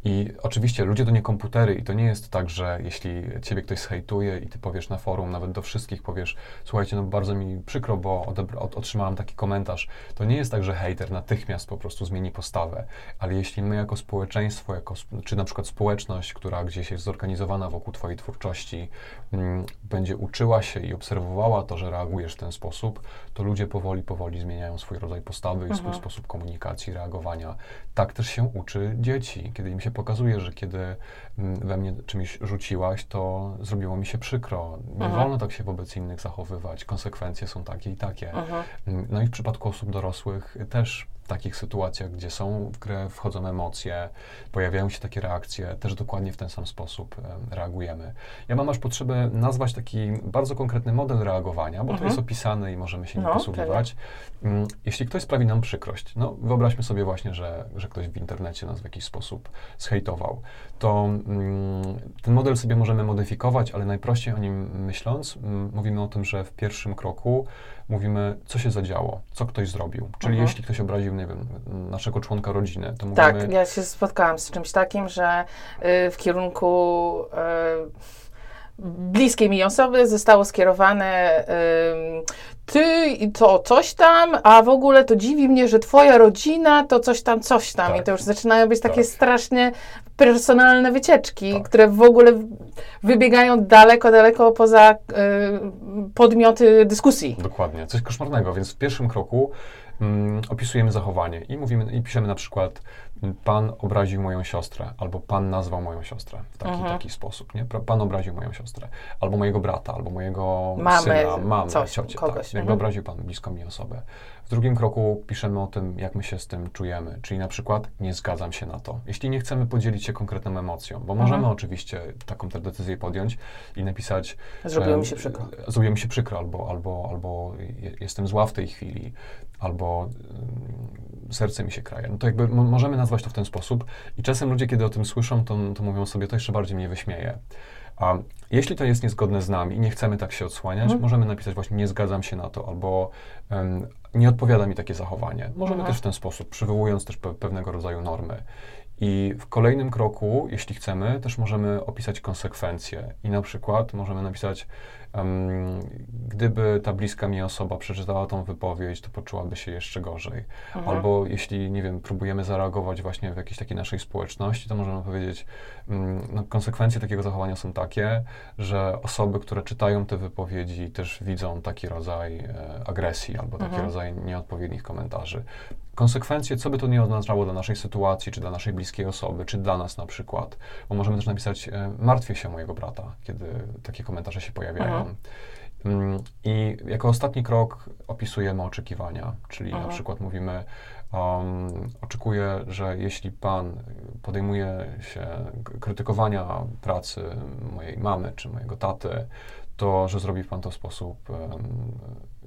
I oczywiście ludzie to nie komputery i to nie jest tak, że jeśli ciebie ktoś zhejtuje i ty powiesz na forum, nawet do wszystkich powiesz, słuchajcie, no bardzo mi przykro, bo od, otrzymałem taki komentarz. To nie jest tak, że hejter natychmiast po prostu zmieni postawę, ale jeśli my jako społeczeństwo, jako, czy na przykład społeczność, która gdzieś jest zorganizowana wokół twojej twórczości, mm, będzie uczyła się i obserwowała to, że reagujesz w ten sposób, to ludzie powoli, powoli zmieniają swój rodzaj postawy i swój Mhm. sposób komunikacji, reagowania. Tak też się uczy dzieci. Kiedy im się pokazuje, że kiedy mm, we mnie czymś rzuciłaś, to zrobiło mi się przykro. Nie Mhm. wolno tak się wobec innych zachowywać. Konsekwencje są takie i takie. Mhm. Mm, No i w przypadku osób dorosłych też takich sytuacjach, gdzie są w grę, wchodzą emocje, pojawiają się takie reakcje, też dokładnie w ten sam sposób reagujemy. Ja mam aż potrzebę nazwać taki bardzo konkretny model reagowania, bo to Mhm. jest opisany i możemy się nim No, posługiwać. Mm, Jeśli ktoś sprawi nam przykrość, no wyobraźmy sobie właśnie, że, że ktoś w internecie nas w jakiś sposób zhejtował, to mm, ten model sobie możemy modyfikować, ale najprościej o nim myśląc, mm, mówimy o tym, że w pierwszym kroku mówimy, co się zadziało, co ktoś zrobił. Czyli Mhm. jeśli ktoś obraził, nie wiem, naszego członka rodziny, to mówimy... Tak, ja się spotkałam z czymś takim, że y, w kierunku y, bliskiej mi osoby zostało skierowane ty i to coś tam, a w ogóle to dziwi mnie, że twoja rodzina to coś tam, coś tam. Tak. I to już zaczynają być takie Tak. strasznie personalne wycieczki, Tak. które w ogóle wybiegają daleko, daleko poza y, podmioty dyskusji. Dokładnie, coś koszmarnego, więc w pierwszym kroku mm, opisujemy zachowanie i mówimy, i piszemy na przykład pan obraził moją siostrę, albo pan nazwał moją siostrę w taki, Mhm. taki sposób, nie? Pan obraził moją siostrę, albo mojego brata, albo mojego Mamę, syna, mamę, coś, ciocię, kogoś, tak, jakby mhm. obraził pan bliską mi osobę. W drugim kroku piszemy o tym, jak my się z tym czujemy, czyli na przykład nie zgadzam się na to. Jeśli nie chcemy podzielić się konkretną emocją, bo możemy Mhm. oczywiście taką decyzję podjąć i napisać Zrobiło mi się przykro. Zrobiło mi się przykro, albo, albo, albo je- jestem zła w tej chwili, albo serce mi się kraje. No to jakby mo- możemy nazwać to w ten sposób i czasem ludzie, kiedy o tym słyszą, to, to mówią sobie, to jeszcze bardziej mnie wyśmieje. A jeśli to jest niezgodne z nami i nie chcemy tak się odsłaniać, Mhm. możemy napisać właśnie nie zgadzam się na to, albo em, nie odpowiada mi takie zachowanie. Możemy Mhm. też w ten sposób, przywołując też pe- pewnego rodzaju normy. I w kolejnym kroku, jeśli chcemy, też możemy opisać konsekwencje. I na przykład możemy napisać, gdyby ta bliska mi osoba przeczytała tą wypowiedź, to poczułaby się jeszcze gorzej. Mhm. Albo jeśli, nie wiem, próbujemy zareagować właśnie w jakiejś takiej naszej społeczności, to możemy powiedzieć, no, konsekwencje takiego zachowania są takie, że osoby, które czytają te wypowiedzi, też widzą taki rodzaj e, agresji albo taki Mhm. rodzaj nieodpowiednich komentarzy. Konsekwencje, co by to nie oznaczało dla naszej sytuacji, czy dla naszej bliskiej osoby, czy dla nas na przykład. Bo możemy też napisać, e, martwię się mojego brata, kiedy takie komentarze się pojawiają. Mhm. Mm, I jako ostatni krok opisujemy oczekiwania, czyli na Mhm. przykład mówimy, um, oczekuję, że jeśli Pan podejmuje się krytykowania pracy mojej mamy czy mojego taty, to że zrobi Pan to w sposób, em,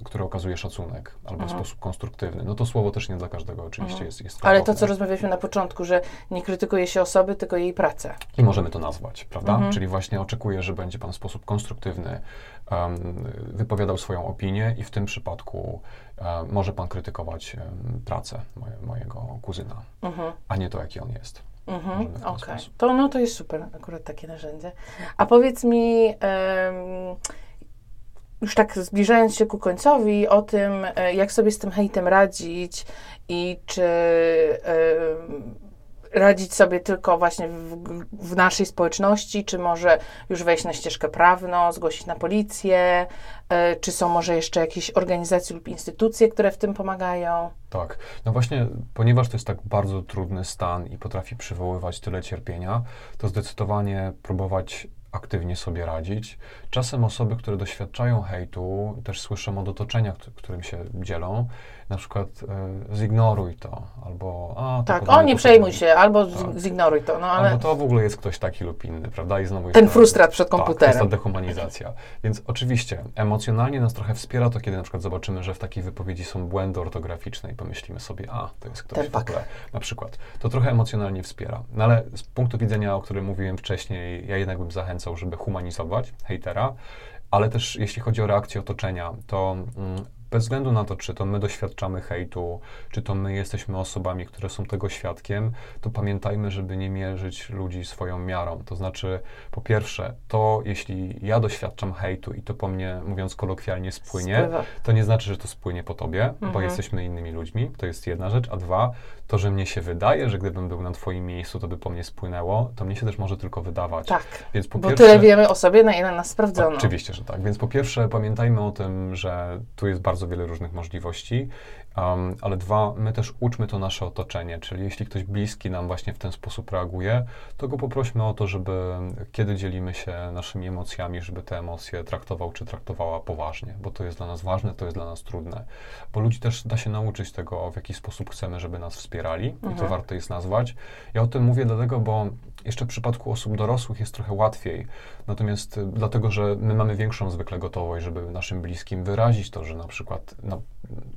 który okazuje szacunek, albo w Mhm. sposób konstruktywny. No to słowo też nie dla każdego oczywiście Mhm. jest, jest Ale to, co rozmawialiśmy na początku, że nie krytykuje się osoby, tylko jej pracę. I możemy to nazwać, prawda? Mhm. Czyli właśnie oczekuję, że będzie Pan w sposób konstruktywny wypowiadał swoją opinię i w tym przypadku może Pan krytykować pracę moje, mojego kuzyna, Mhm. a nie to, jaki on jest. Mhm, okej. sposób. To, no, to jest super, akurat takie narzędzie. A powiedz mi, em, już tak zbliżając się ku końcowi, o tym, e, jak sobie z tym hejtem radzić i czy radzić sobie tylko właśnie w, w naszej społeczności, czy może już wejść na ścieżkę prawną, zgłosić na policję, e, czy są może jeszcze jakieś organizacje lub instytucje, które w tym pomagają? Tak. No właśnie, ponieważ to jest tak bardzo trudny stan i potrafi przywoływać tyle cierpienia, to zdecydowanie próbować aktywnie sobie radzić. Czasem osoby, które doświadczają hejtu, też słyszą od otoczenia, któ- którym się dzielą, na przykład e, zignoruj to, albo a, to Tak, o nie przejmuj się, albo Tak. zignoruj to, no ale... Albo to w ogóle jest ktoś taki lub inny, prawda? I znowu Ten frustrat przed Tak, komputerem. jest ta dehumanizacja. Więc oczywiście emocjonalnie nas trochę wspiera to, kiedy na przykład zobaczymy, że w takiej wypowiedzi są błędy ortograficzne i pomyślimy sobie, a, to jest ktoś Ten w ogóle, na przykład. To trochę emocjonalnie wspiera. No ale z punktu widzenia, o którym mówiłem wcześniej, ja jednak bym zachęcał, żeby humanizować hejtera, ale też jeśli chodzi o reakcję otoczenia, to mm, bez względu na to, czy to my doświadczamy hejtu, czy to my jesteśmy osobami, które są tego świadkiem, to pamiętajmy, żeby nie mierzyć ludzi swoją miarą. To znaczy, po pierwsze, to jeśli ja doświadczam hejtu i to po mnie, mówiąc kolokwialnie, spłynie, Spływa. to nie znaczy, że to spłynie po tobie, bo Mhm. jesteśmy innymi ludźmi. To jest jedna rzecz. A dwa, to, że mnie się wydaje, że gdybym był na twoim miejscu, to by po mnie spłynęło, to mnie się też może tylko wydawać. Tak, Więc po bo pierwsze, tyle wiemy o sobie, na ile nas sprawdzono. Oczywiście, że tak. Więc po pierwsze pamiętajmy o tym, że tu jest bardzo wiele różnych możliwości, um, ale dwa, my też uczmy to nasze otoczenie, czyli jeśli ktoś bliski nam właśnie w ten sposób reaguje, to go poprośmy o to, żeby kiedy dzielimy się naszymi emocjami, żeby te emocje traktował czy traktowała poważnie, bo to jest dla nas ważne, to jest dla nas trudne. Bo ludzi też da się nauczyć tego, w jaki sposób chcemy, żeby nas wspierali i to Mhm. warto jest nazwać. Ja o tym mówię dlatego, bo jeszcze w przypadku osób dorosłych jest trochę łatwiej, Natomiast y, dlatego, że my mamy większą zwykle gotowość, żeby naszym bliskim wyrazić to, że na przykład przykład no,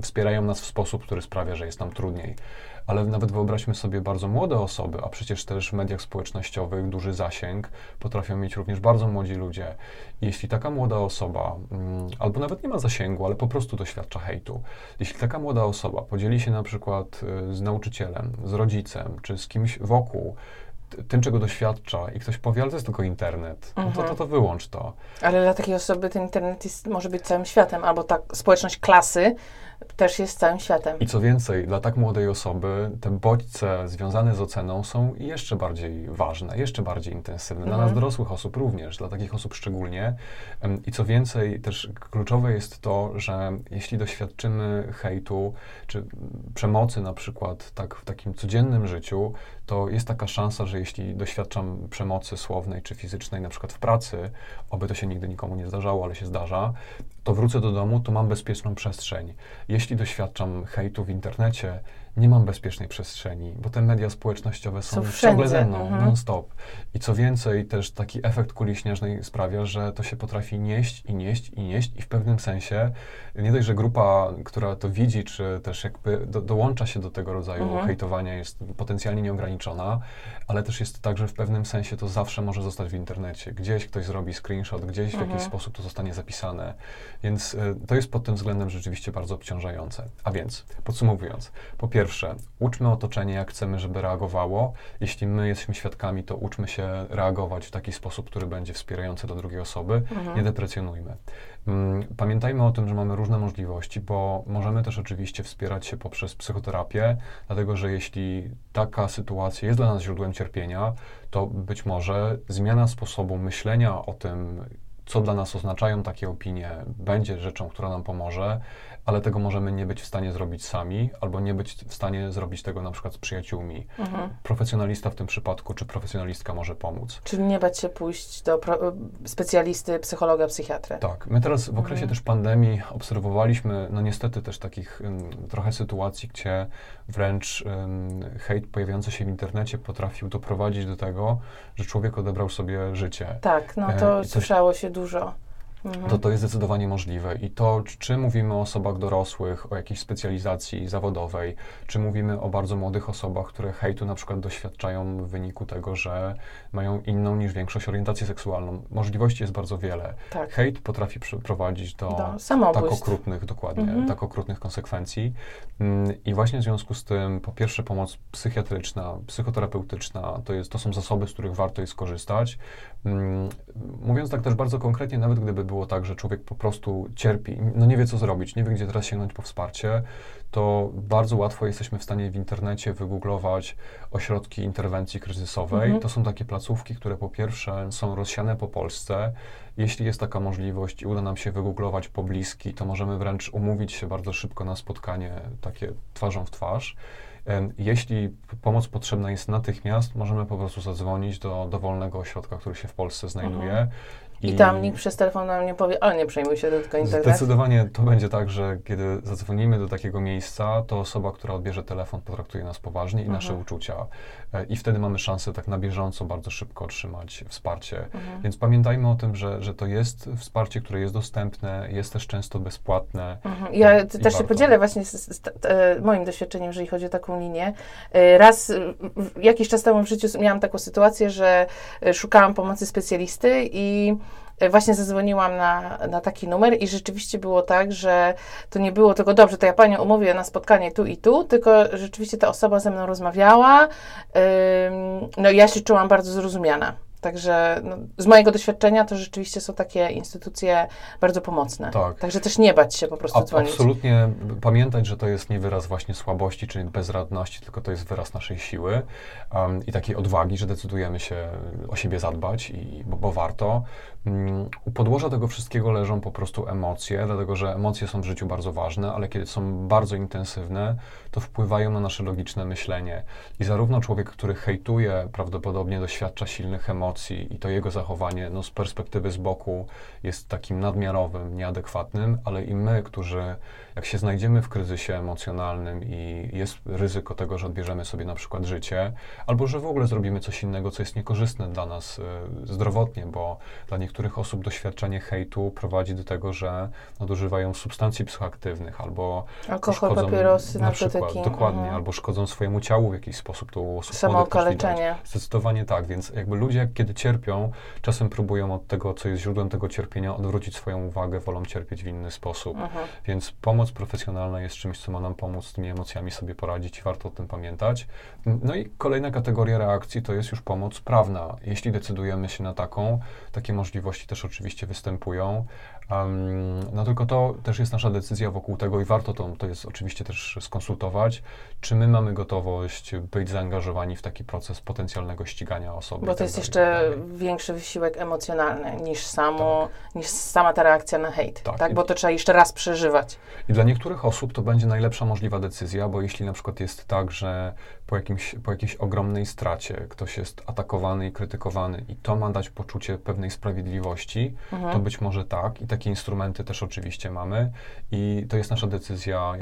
wspierają nas w sposób, który sprawia, że jest nam trudniej. Ale nawet wyobraźmy sobie bardzo młode osoby, a przecież też w mediach społecznościowych duży zasięg potrafią mieć również bardzo młodzi ludzie. Jeśli taka młoda osoba, mm, albo nawet nie ma zasięgu, ale po prostu doświadcza hejtu, jeśli taka młoda osoba podzieli się na przykład y, z nauczycielem, z rodzicem, czy z kimś wokół, tym, czego doświadcza i ktoś powie, ale to jest tylko internet, no to, to, Mhm. to wyłącz to. Ale dla takiej osoby ten internet jest, może być całym światem, albo ta społeczność klasy też jest całym światem. I co więcej, dla tak młodej osoby te bodźce związane z oceną są jeszcze bardziej ważne, jeszcze bardziej intensywne. Dla Mhm. nas dorosłych osób również, dla takich osób szczególnie. I co więcej, też kluczowe jest to, że jeśli doświadczymy hejtu czy przemocy na przykład tak w takim codziennym życiu, to jest taka szansa, że jeśli doświadczam przemocy słownej czy fizycznej, na przykład w pracy, oby to się nigdy nikomu nie zdarzało, ale się zdarza, to wrócę do domu, to mam bezpieczną przestrzeń. Jeśli doświadczam hejtu w internecie, nie mam bezpiecznej przestrzeni, bo te media społecznościowe są, Są ciągle ze mną, mhm. non-stop. I co więcej, też taki efekt kuli śnieżnej sprawia, że to się potrafi nieść i nieść i nieść i w pewnym sensie nie dość, że grupa, która to widzi, czy też jakby do, dołącza się do tego rodzaju Mhm. hejtowania jest potencjalnie nieograniczona, ale też jest tak, że w pewnym sensie to zawsze może zostać w internecie. Gdzieś ktoś zrobi screenshot, gdzieś w Mhm. jakiś sposób to zostanie zapisane. Więc y, to jest pod tym względem rzeczywiście bardzo obciążające. A więc, podsumowując, po pierwsze, uczmy otoczenie, jak chcemy, żeby reagowało. Jeśli my jesteśmy świadkami, to uczmy się reagować w taki sposób, który będzie wspierający dla drugiej osoby. Mhm. Nie deprecjonujmy. Mm, Pamiętajmy o tym, że mamy różne możliwości, bo możemy też oczywiście wspierać się poprzez psychoterapię, dlatego że jeśli taka sytuacja jest dla nas źródłem cierpienia, to być może zmiana sposobu myślenia o tym, co dla nas oznaczają takie opinie, będzie rzeczą, która nam pomoże, ale tego możemy nie być w stanie zrobić sami, albo nie być w stanie zrobić tego na przykład z przyjaciółmi. Mhm. Profesjonalista w tym przypadku, czy profesjonalistka może pomóc. Czyli nie bać się pójść do specjalisty, psychologa, psychiatry. Tak, my teraz w okresie Mhm. też pandemii obserwowaliśmy, no niestety też takich trochę sytuacji, gdzie wręcz ym, hejt pojawiający się w internecie potrafił doprowadzić do tego, że człowiek odebrał sobie życie. Tak, no E, to i coś- słyszało się dużo. Mhm. To to jest zdecydowanie możliwe i to, czy- mówimy o osobach dorosłych, o jakiejś specjalizacji zawodowej, czy mówimy o bardzo młodych osobach, które hejtu na przykład doświadczają w wyniku tego, że mają inną niż większość orientację seksualną. Możliwości jest bardzo wiele. tak. Hejt potrafi prowadzić do Do tak okrutnych, dokładnie, Mhm. tak okrutnych konsekwencji. Mm, I właśnie w związku z tym, po pierwsze, pomoc psychiatryczna, psychoterapeutyczna, to, jest, to są zasoby, z których warto jest skorzystać. Mm, Mówiąc tak też bardzo konkretnie, nawet gdyby było tak, że człowiek po prostu cierpi, no nie wie co zrobić, nie wie gdzie teraz sięgnąć po wsparcie, to bardzo łatwo jesteśmy w stanie w internecie wygooglować ośrodki interwencji kryzysowej. Mhm. To są takie placówki, które po pierwsze są rozsiane po Polsce. Jeśli jest taka możliwość i uda nam się wygooglować pobliski, to możemy wręcz umówić się bardzo szybko na spotkanie takie twarzą w twarz. Em, Jeśli pomoc potrzebna jest natychmiast, możemy po prostu zadzwonić do dowolnego ośrodka, który się w Polsce znajduje. Mhm. I tam nikt przez telefon nam nie powie, ale nie przejmuj się, to tylko internet. Zdecydowanie to będzie tak, że kiedy zadzwonimy do takiego miejsca, to osoba, która odbierze telefon, potraktuje nas poważnie i nasze Mhm. uczucia. E, I wtedy mamy szansę tak na bieżąco bardzo szybko otrzymać wsparcie. Mhm. Więc pamiętajmy o tym, że, że to jest wsparcie, które jest dostępne, jest też często bezpłatne. Mhm. Ja I też się podzielę właśnie z, z t- e, moim doświadczeniem, jeżeli chodzi o taką linię. E, Raz, w- jakiś czas temu w życiu miałam taką sytuację, że szukałam pomocy specjalisty i właśnie zadzwoniłam na, na taki numer i rzeczywiście było tak, że to nie było tylko dobrze, to ja panią umówię na spotkanie tu i tu, tylko rzeczywiście ta osoba ze mną rozmawiała, no i ja się czułam bardzo zrozumiana. Także no, z mojego doświadczenia to rzeczywiście są takie instytucje bardzo pomocne. Tak. Także też nie bać się po prostu A, dzwonić. absolutnie pamiętać, że to jest nie wyraz właśnie słabości czy bezradności, tylko to jest wyraz naszej siły um, i takiej odwagi, że decydujemy się o siebie zadbać, i, bo, bo warto. Um, u podłoża tego wszystkiego leżą po prostu emocje, dlatego że emocje są w życiu bardzo ważne, ale kiedy są bardzo intensywne, to wpływają na nasze logiczne myślenie. I zarówno człowiek, który hejtuje, prawdopodobnie doświadcza silnych emocji i to jego zachowanie no, z perspektywy z boku jest takim nadmiarowym, nieadekwatnym, ale i my, którzy jak się znajdziemy w kryzysie emocjonalnym i jest ryzyko tego, że odbierzemy sobie na przykład życie, albo że w ogóle zrobimy coś innego, co jest niekorzystne dla nas y, zdrowotnie, bo dla niektórych osób doświadczenie hejtu prowadzi do tego, że nadużywają substancji psychoaktywnych albo Alkohol, papierosy, na przykład, narkotyki. dokładnie, Mhm. albo szkodzą swojemu ciału w jakiś sposób. To u osób Samookaleczenie. Zdecydowanie tak, więc jakby ludzie, kiedy cierpią, czasem próbują od tego, co jest źródłem tego cierpienia, odwrócić swoją uwagę, wolą cierpieć w inny sposób. Mhm. Więc pomoc profesjonalna jest czymś, co ma nam pomóc z tymi emocjami sobie poradzić i warto o tym pamiętać. No i kolejna kategoria reakcji to jest już pomoc prawna. Jeśli decydujemy się na taką, takie możliwości też oczywiście występują. Um, no tylko to też jest nasza decyzja wokół tego i warto to, to jest oczywiście też skonsultować, czy my mamy gotowość być zaangażowani w taki proces potencjalnego ścigania osoby. Bo to tak jest jeszcze tak większy wysiłek emocjonalny niż, samo, niż sama ta reakcja na hejt, tak. Tak. Bo to trzeba jeszcze raz przeżywać. I dla niektórych osób to będzie najlepsza możliwa decyzja, bo jeśli na przykład jest tak, że po, jakimś, po jakiejś ogromnej stracie ktoś jest atakowany i krytykowany i to ma dać poczucie pewnej sprawiedliwości, Mhm. to być może tak i takie instrumenty też oczywiście mamy i to jest nasza decyzja,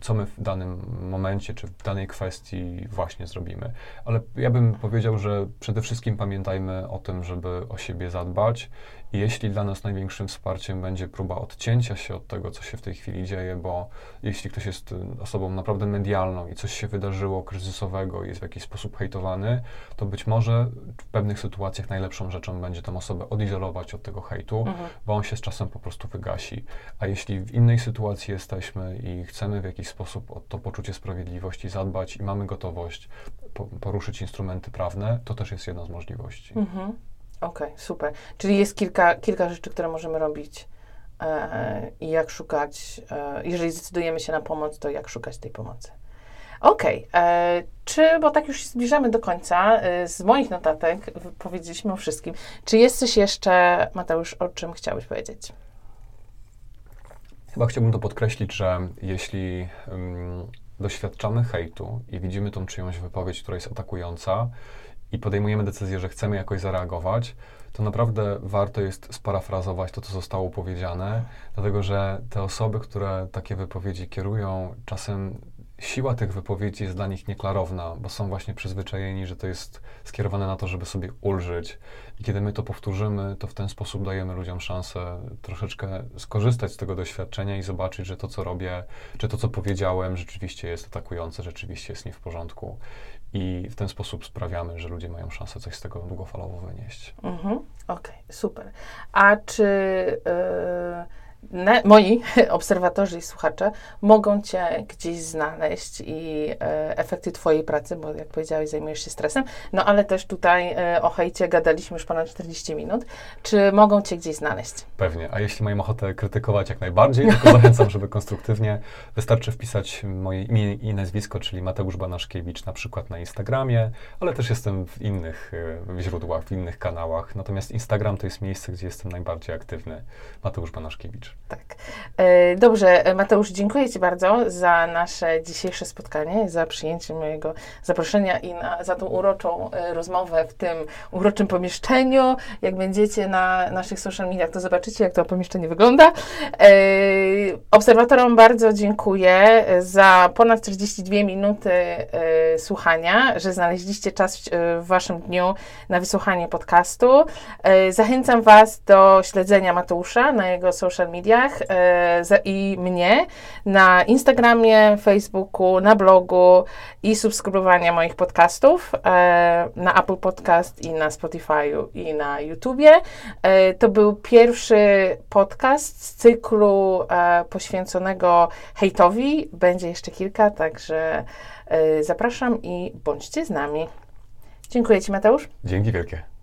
co my w danym momencie czy w danej kwestii właśnie zrobimy. Ale ja bym powiedział, że przede wszystkim pamiętajmy o tym, żeby o siebie zadbać jeśli dla nas największym wsparciem będzie próba odcięcia się od tego, co się w tej chwili dzieje, bo jeśli ktoś jest y, osobą naprawdę medialną i coś się wydarzyło kryzysowego i jest w jakiś sposób hejtowany, to być może w pewnych sytuacjach najlepszą rzeczą będzie tą osobę odizolować od tego hejtu, Mhm. bo on się z czasem po prostu wygasi. A jeśli w innej sytuacji jesteśmy i chcemy w jakiś sposób o to poczucie sprawiedliwości zadbać i mamy gotowość po, poruszyć instrumenty prawne, to też jest jedna z możliwości. Mhm. Okej, super. Czyli jest kilka, kilka rzeczy, które możemy robić e, i jak szukać, e, jeżeli zdecydujemy się na pomoc, to jak szukać tej pomocy. Okej, e, czy, bo tak już zbliżamy do końca, e, z moich notatek powiedzieliśmy o wszystkim. Czy jest coś jeszcze, Mateusz, o czym chciałbyś powiedzieć? Chyba chciałbym to podkreślić, że jeśli ym, doświadczamy hejtu i widzimy tą czyjąś wypowiedź, która jest atakująca i podejmujemy decyzję, że chcemy jakoś zareagować, to naprawdę warto jest sparafrazować to, co zostało powiedziane, dlatego że te osoby, które takie wypowiedzi kierują, czasem siła tych wypowiedzi jest dla nich nieklarowna, bo są właśnie przyzwyczajeni, że to jest skierowane na to, żeby sobie ulżyć. I kiedy my to powtórzymy, to w ten sposób dajemy ludziom szansę troszeczkę skorzystać z tego doświadczenia i zobaczyć, że to, co robię, czy to, co powiedziałem, rzeczywiście jest atakujące, rzeczywiście jest nie w porządku. I w ten sposób sprawiamy, że ludzie mają szansę coś z tego długofalowo wynieść. Mhm. Okej, super. A czy e, moi obserwatorzy i słuchacze mogą Cię gdzieś znaleźć i e, efekty Twojej pracy, bo jak powiedziałeś, zajmujesz się stresem, no ale też tutaj e, o hejcie gadaliśmy już ponad 40 minut. Czy mogą Cię gdzieś znaleźć? Pewnie. A jeśli mają ochotę krytykować jak najbardziej, to zachęcam, żeby konstruktywnie. Wystarczy wpisać moje imię i nazwisko, czyli Mateusz Banaszkiewicz, na przykład na Instagramie, ale też jestem w innych e, źródłach, w innych kanałach. Natomiast Instagram to jest miejsce, gdzie jestem najbardziej aktywny. Mateusz Banaszkiewicz. Tak. E, Dobrze, e, Mateusz, dziękuję Ci bardzo za nasze dzisiejsze spotkanie, za przyjęcie mojego zaproszenia i na, za tą uroczą e, rozmowę w tym uroczym pomieszczeniu. Jak będziecie na naszych social mediach, to zobaczycie, jak to pomieszczenie wygląda. Obserwatorom bardzo dziękuję za ponad 42 minuty słuchania, że znaleźliście czas w Waszym dniu na wysłuchanie podcastu. Zachęcam Was do śledzenia Mateusza na jego social mediach e, i mnie na Instagramie, Facebooku, na blogu i subskrybowania moich podcastów e, na Apple Podcast i na Spotify'u i na YouTubie. E, To był pierwszy podcast z cyklu poświęconego hejtowi. Będzie jeszcze kilka, także zapraszam i bądźcie z nami. Dziękuję Ci, Mateusz. Dzięki wielkie.